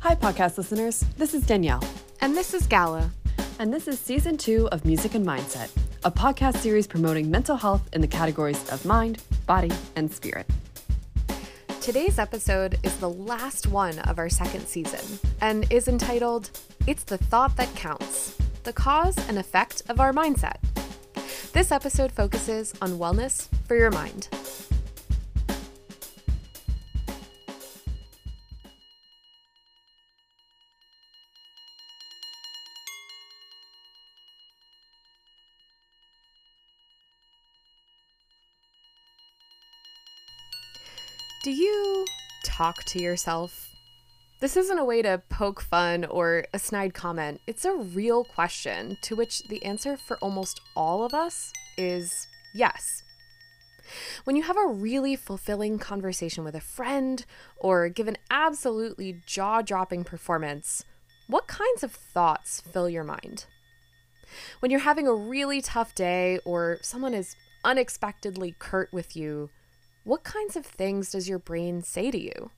Hi, podcast listeners. This is Danielle. And this is Gala. And this is season two of Music and Mindset, a podcast series promoting mental health in the categories of mind, body, and spirit. Today's episode is the last one of our second season and is entitled It's the Thought That Counts The Cause and Effect of Our Mindset. This episode focuses on wellness for your mind. Talk to yourself? This isn't a way to poke fun or a snide comment. It's a real question to which the answer for almost all of us is yes. When you have a really fulfilling conversation with a friend or give an absolutely jaw dropping performance, what kinds of thoughts fill your mind? When you're having a really tough day or someone is unexpectedly curt with you, what kinds of things does your brain say to you?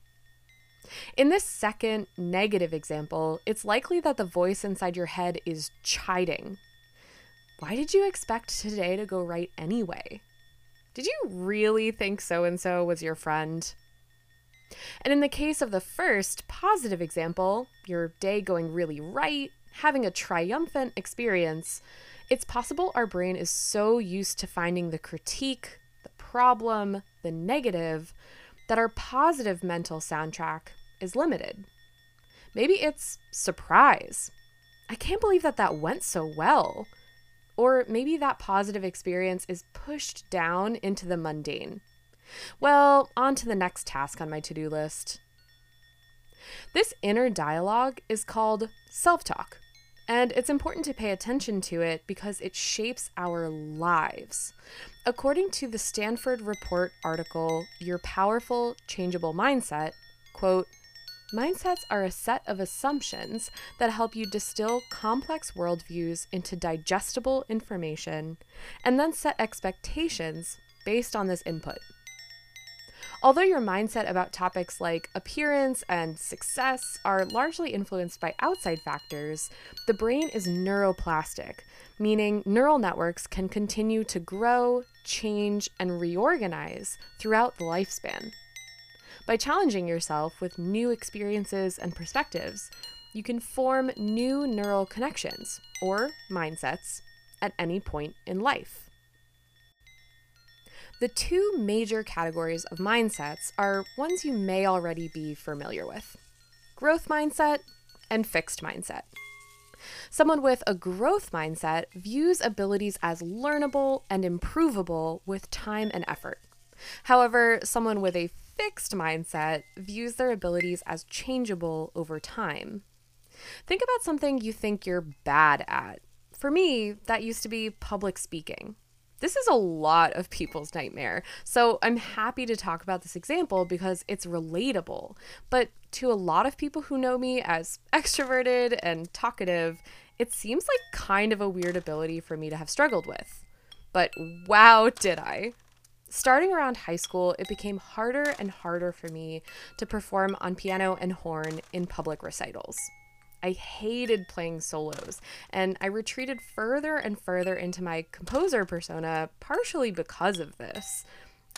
In this second negative example, it's likely that the voice inside your head is chiding. Why did you expect today to go right anyway? Did you really think so and so was your friend? And in the case of the first positive example, your day going really right, having a triumphant experience, it's possible our brain is so used to finding the critique, problem, the negative, that our positive mental soundtrack is limited. Maybe it's surprise. I can't believe that that went so well. Or maybe that positive experience is pushed down into the mundane. Well, on to the next task on my to do list. This inner dialogue is called self talk, and it's important to pay attention to it because it shapes our lives. According to the Stanford Report article, Your Powerful Changeable Mindset, quote, Mindsets are a set of assumptions that help you distill complex worldviews into digestible information and then set expectations based on this input. Although your mindset about topics like appearance and success are largely influenced by outside factors, the brain is neuroplastic, meaning neural networks can continue to grow, change, and reorganize throughout the lifespan. By challenging yourself with new experiences and perspectives, you can form new neural connections, or mindsets, at any point in life. The two major categories of mindsets are ones you may already be familiar with growth mindset and fixed mindset. Someone with a growth mindset views abilities as learnable and improvable with time and effort. However, someone with a fixed mindset views their abilities as changeable over time. Think about something you think you're bad at. For me, that used to be public speaking. This is a lot of people's nightmare. So I'm happy to talk about this example because it's relatable. But to a lot of people who know me as extroverted and talkative, it seems like kind of a weird ability for me to have struggled with. But wow, did I! Starting around high school, it became harder and harder for me to perform on piano and horn in public recitals. I hated playing solos, and I retreated further and further into my composer persona, partially because of this.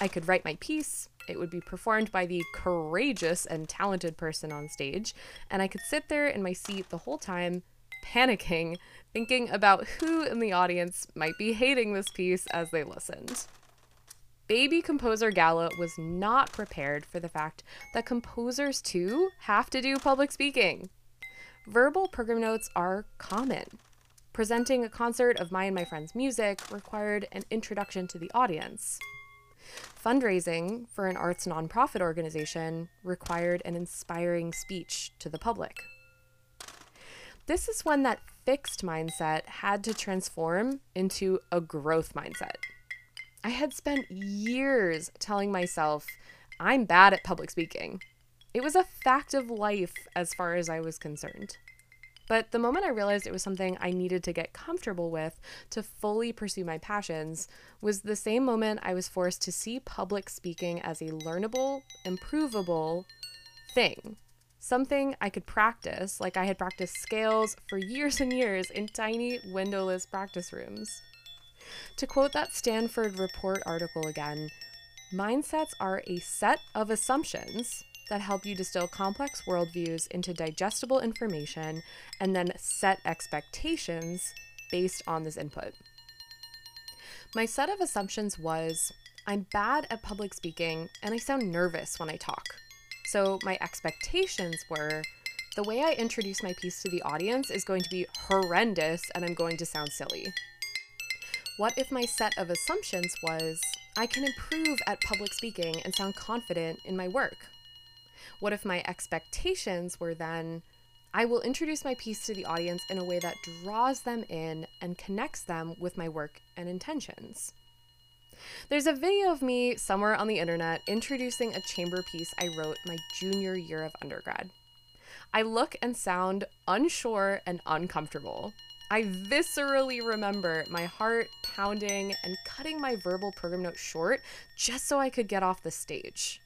I could write my piece, it would be performed by the courageous and talented person on stage, and I could sit there in my seat the whole time, panicking, thinking about who in the audience might be hating this piece as they listened. Baby composer Gala was not prepared for the fact that composers too have to do public speaking. Verbal program notes are common. Presenting a concert of my and my friends' music required an introduction to the audience. Fundraising for an arts nonprofit organization required an inspiring speech to the public. This is when that fixed mindset had to transform into a growth mindset. I had spent years telling myself I'm bad at public speaking. It was a fact of life as far as I was concerned. But the moment I realized it was something I needed to get comfortable with to fully pursue my passions was the same moment I was forced to see public speaking as a learnable, improvable thing. something I could practice, like I had practiced scales for years and years in tiny windowless practice rooms. To quote that Stanford report article again, mindsets are a set of assumptions that help you distill complex worldviews into digestible information and then set expectations based on this input. My set of assumptions was I'm bad at public speaking and I sound nervous when I talk. So my expectations were the way I introduce my piece to the audience is going to be horrendous and I'm going to sound silly. What if my set of assumptions was I can improve at public speaking and sound confident in my work? What if my expectations were then I will introduce my piece to the audience in a way that draws them in and connects them with my work and intentions? There's a video of me somewhere on the internet introducing a chamber piece I wrote my junior year of undergrad. I look and sound unsure and uncomfortable. I viscerally remember my heart pounding and cutting my verbal program note short just so I could get off the stage.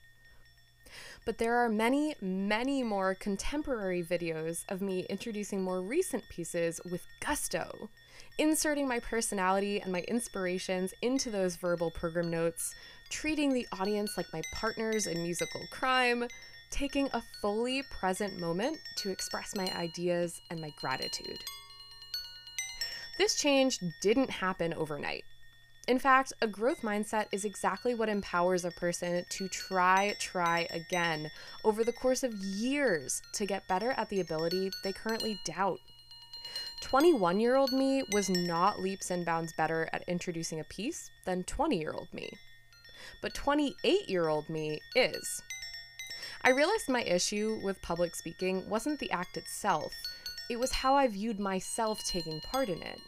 But there are many, many more contemporary videos of me introducing more recent pieces with gusto, inserting my personality and my inspirations into those verbal program notes, treating the audience like my partners in musical crime, taking a fully present moment to express my ideas and my gratitude. This change didn't happen overnight. In fact, a growth mindset is exactly what empowers a person to try, try again over the course of years to get better at the ability they currently doubt. 21 year old me was not leaps and bounds better at introducing a piece than 20 year old me. But 28 year old me is. I realized my issue with public speaking wasn't the act itself, it was how I viewed myself taking part in it.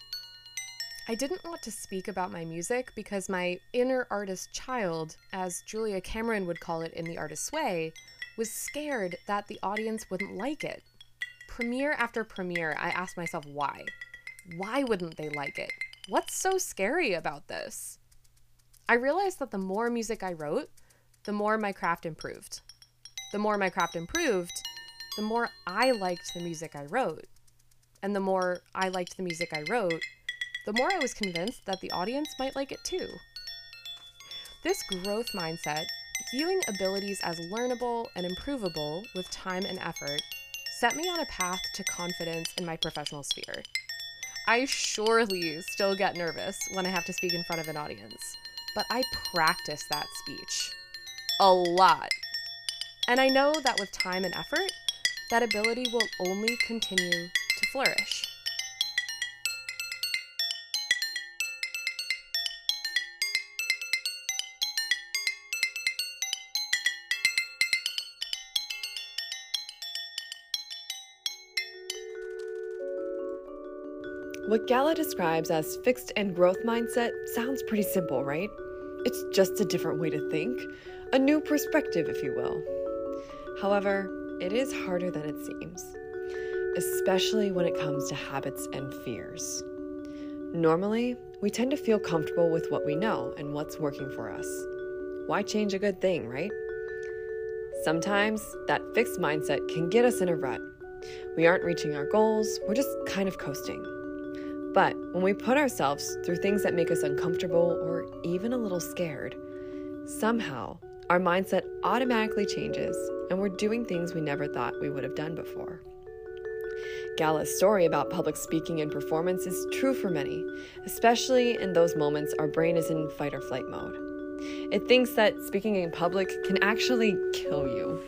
I didn't want to speak about my music because my inner artist child, as Julia Cameron would call it in The Artist's Way, was scared that the audience wouldn't like it. Premiere after premiere, I asked myself why. Why wouldn't they like it? What's so scary about this? I realized that the more music I wrote, the more my craft improved. The more my craft improved, the more I liked the music I wrote. And the more I liked the music I wrote, the more I was convinced that the audience might like it too. This growth mindset, viewing abilities as learnable and improvable with time and effort, set me on a path to confidence in my professional sphere. I surely still get nervous when I have to speak in front of an audience, but I practice that speech a lot. And I know that with time and effort, that ability will only continue to flourish. What Gala describes as fixed and growth mindset sounds pretty simple, right? It's just a different way to think, a new perspective, if you will. However, it is harder than it seems, especially when it comes to habits and fears. Normally, we tend to feel comfortable with what we know and what's working for us. Why change a good thing, right? Sometimes that fixed mindset can get us in a rut. We aren't reaching our goals, we're just kind of coasting. When we put ourselves through things that make us uncomfortable or even a little scared, somehow our mindset automatically changes and we're doing things we never thought we would have done before. Gala's story about public speaking and performance is true for many, especially in those moments our brain is in fight or flight mode. It thinks that speaking in public can actually kill you.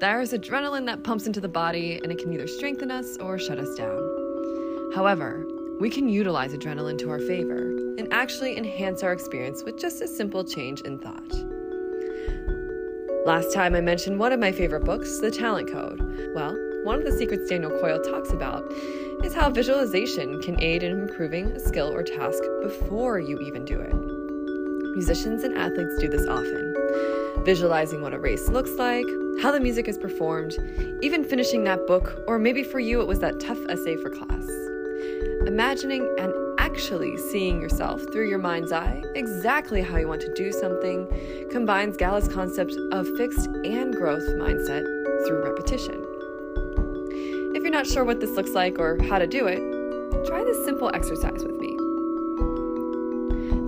There's adrenaline that pumps into the body, and it can either strengthen us or shut us down. However, we can utilize adrenaline to our favor and actually enhance our experience with just a simple change in thought. Last time I mentioned one of my favorite books, The Talent Code. Well, one of the secrets Daniel Coyle talks about is how visualization can aid in improving a skill or task before you even do it. Musicians and athletes do this often, visualizing what a race looks like, how the music is performed, even finishing that book, or maybe for you it was that tough essay for class imagining and actually seeing yourself through your mind's eye, exactly how you want to do something, combines Gala's concept of fixed and growth mindset through repetition. If you're not sure what this looks like or how to do it, try this simple exercise with me.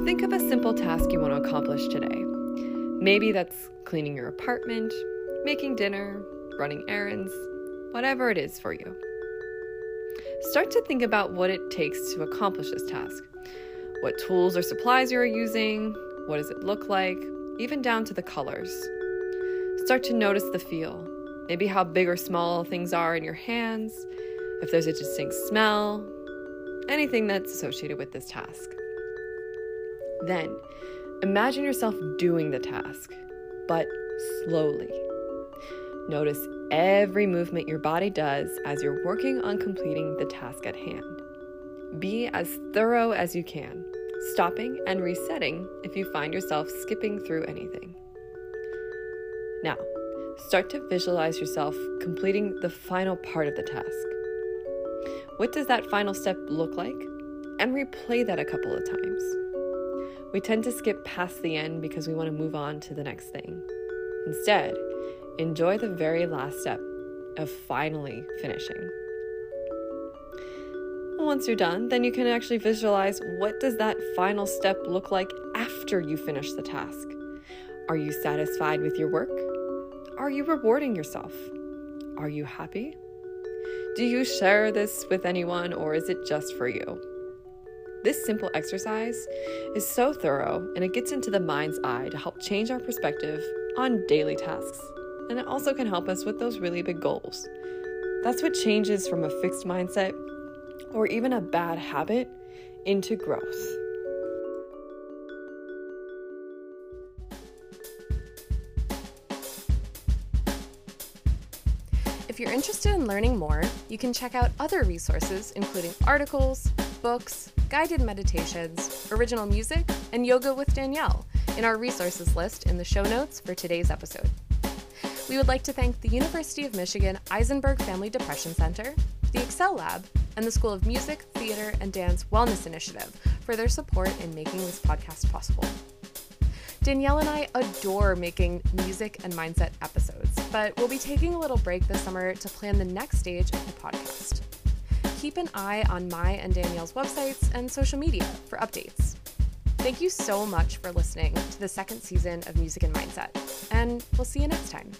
Think of a simple task you want to accomplish today. Maybe that's cleaning your apartment, making dinner, running errands, whatever it is for you. Start to think about what it takes to accomplish this task. What tools or supplies you are using, what does it look like, even down to the colors. Start to notice the feel, maybe how big or small things are in your hands, if there's a distinct smell, anything that's associated with this task. Then, imagine yourself doing the task, but slowly. Notice every movement your body does as you're working on completing the task at hand. Be as thorough as you can, stopping and resetting if you find yourself skipping through anything. Now, start to visualize yourself completing the final part of the task. What does that final step look like? And replay that a couple of times. We tend to skip past the end because we want to move on to the next thing. Instead, enjoy the very last step of finally finishing. Once you're done, then you can actually visualize what does that final step look like after you finish the task. Are you satisfied with your work? Are you rewarding yourself? Are you happy? Do you share this with anyone or is it just for you? This simple exercise is so thorough and it gets into the mind's eye to help change our perspective on daily tasks. And it also can help us with those really big goals. That's what changes from a fixed mindset or even a bad habit into growth. If you're interested in learning more, you can check out other resources, including articles, books, guided meditations, original music, and yoga with Danielle in our resources list in the show notes for today's episode. We would like to thank the University of Michigan Eisenberg Family Depression Center, the Excel Lab, and the School of Music, Theater, and Dance Wellness Initiative for their support in making this podcast possible. Danielle and I adore making music and mindset episodes, but we'll be taking a little break this summer to plan the next stage of the podcast. Keep an eye on my and Danielle's websites and social media for updates. Thank you so much for listening to the second season of Music and Mindset, and we'll see you next time.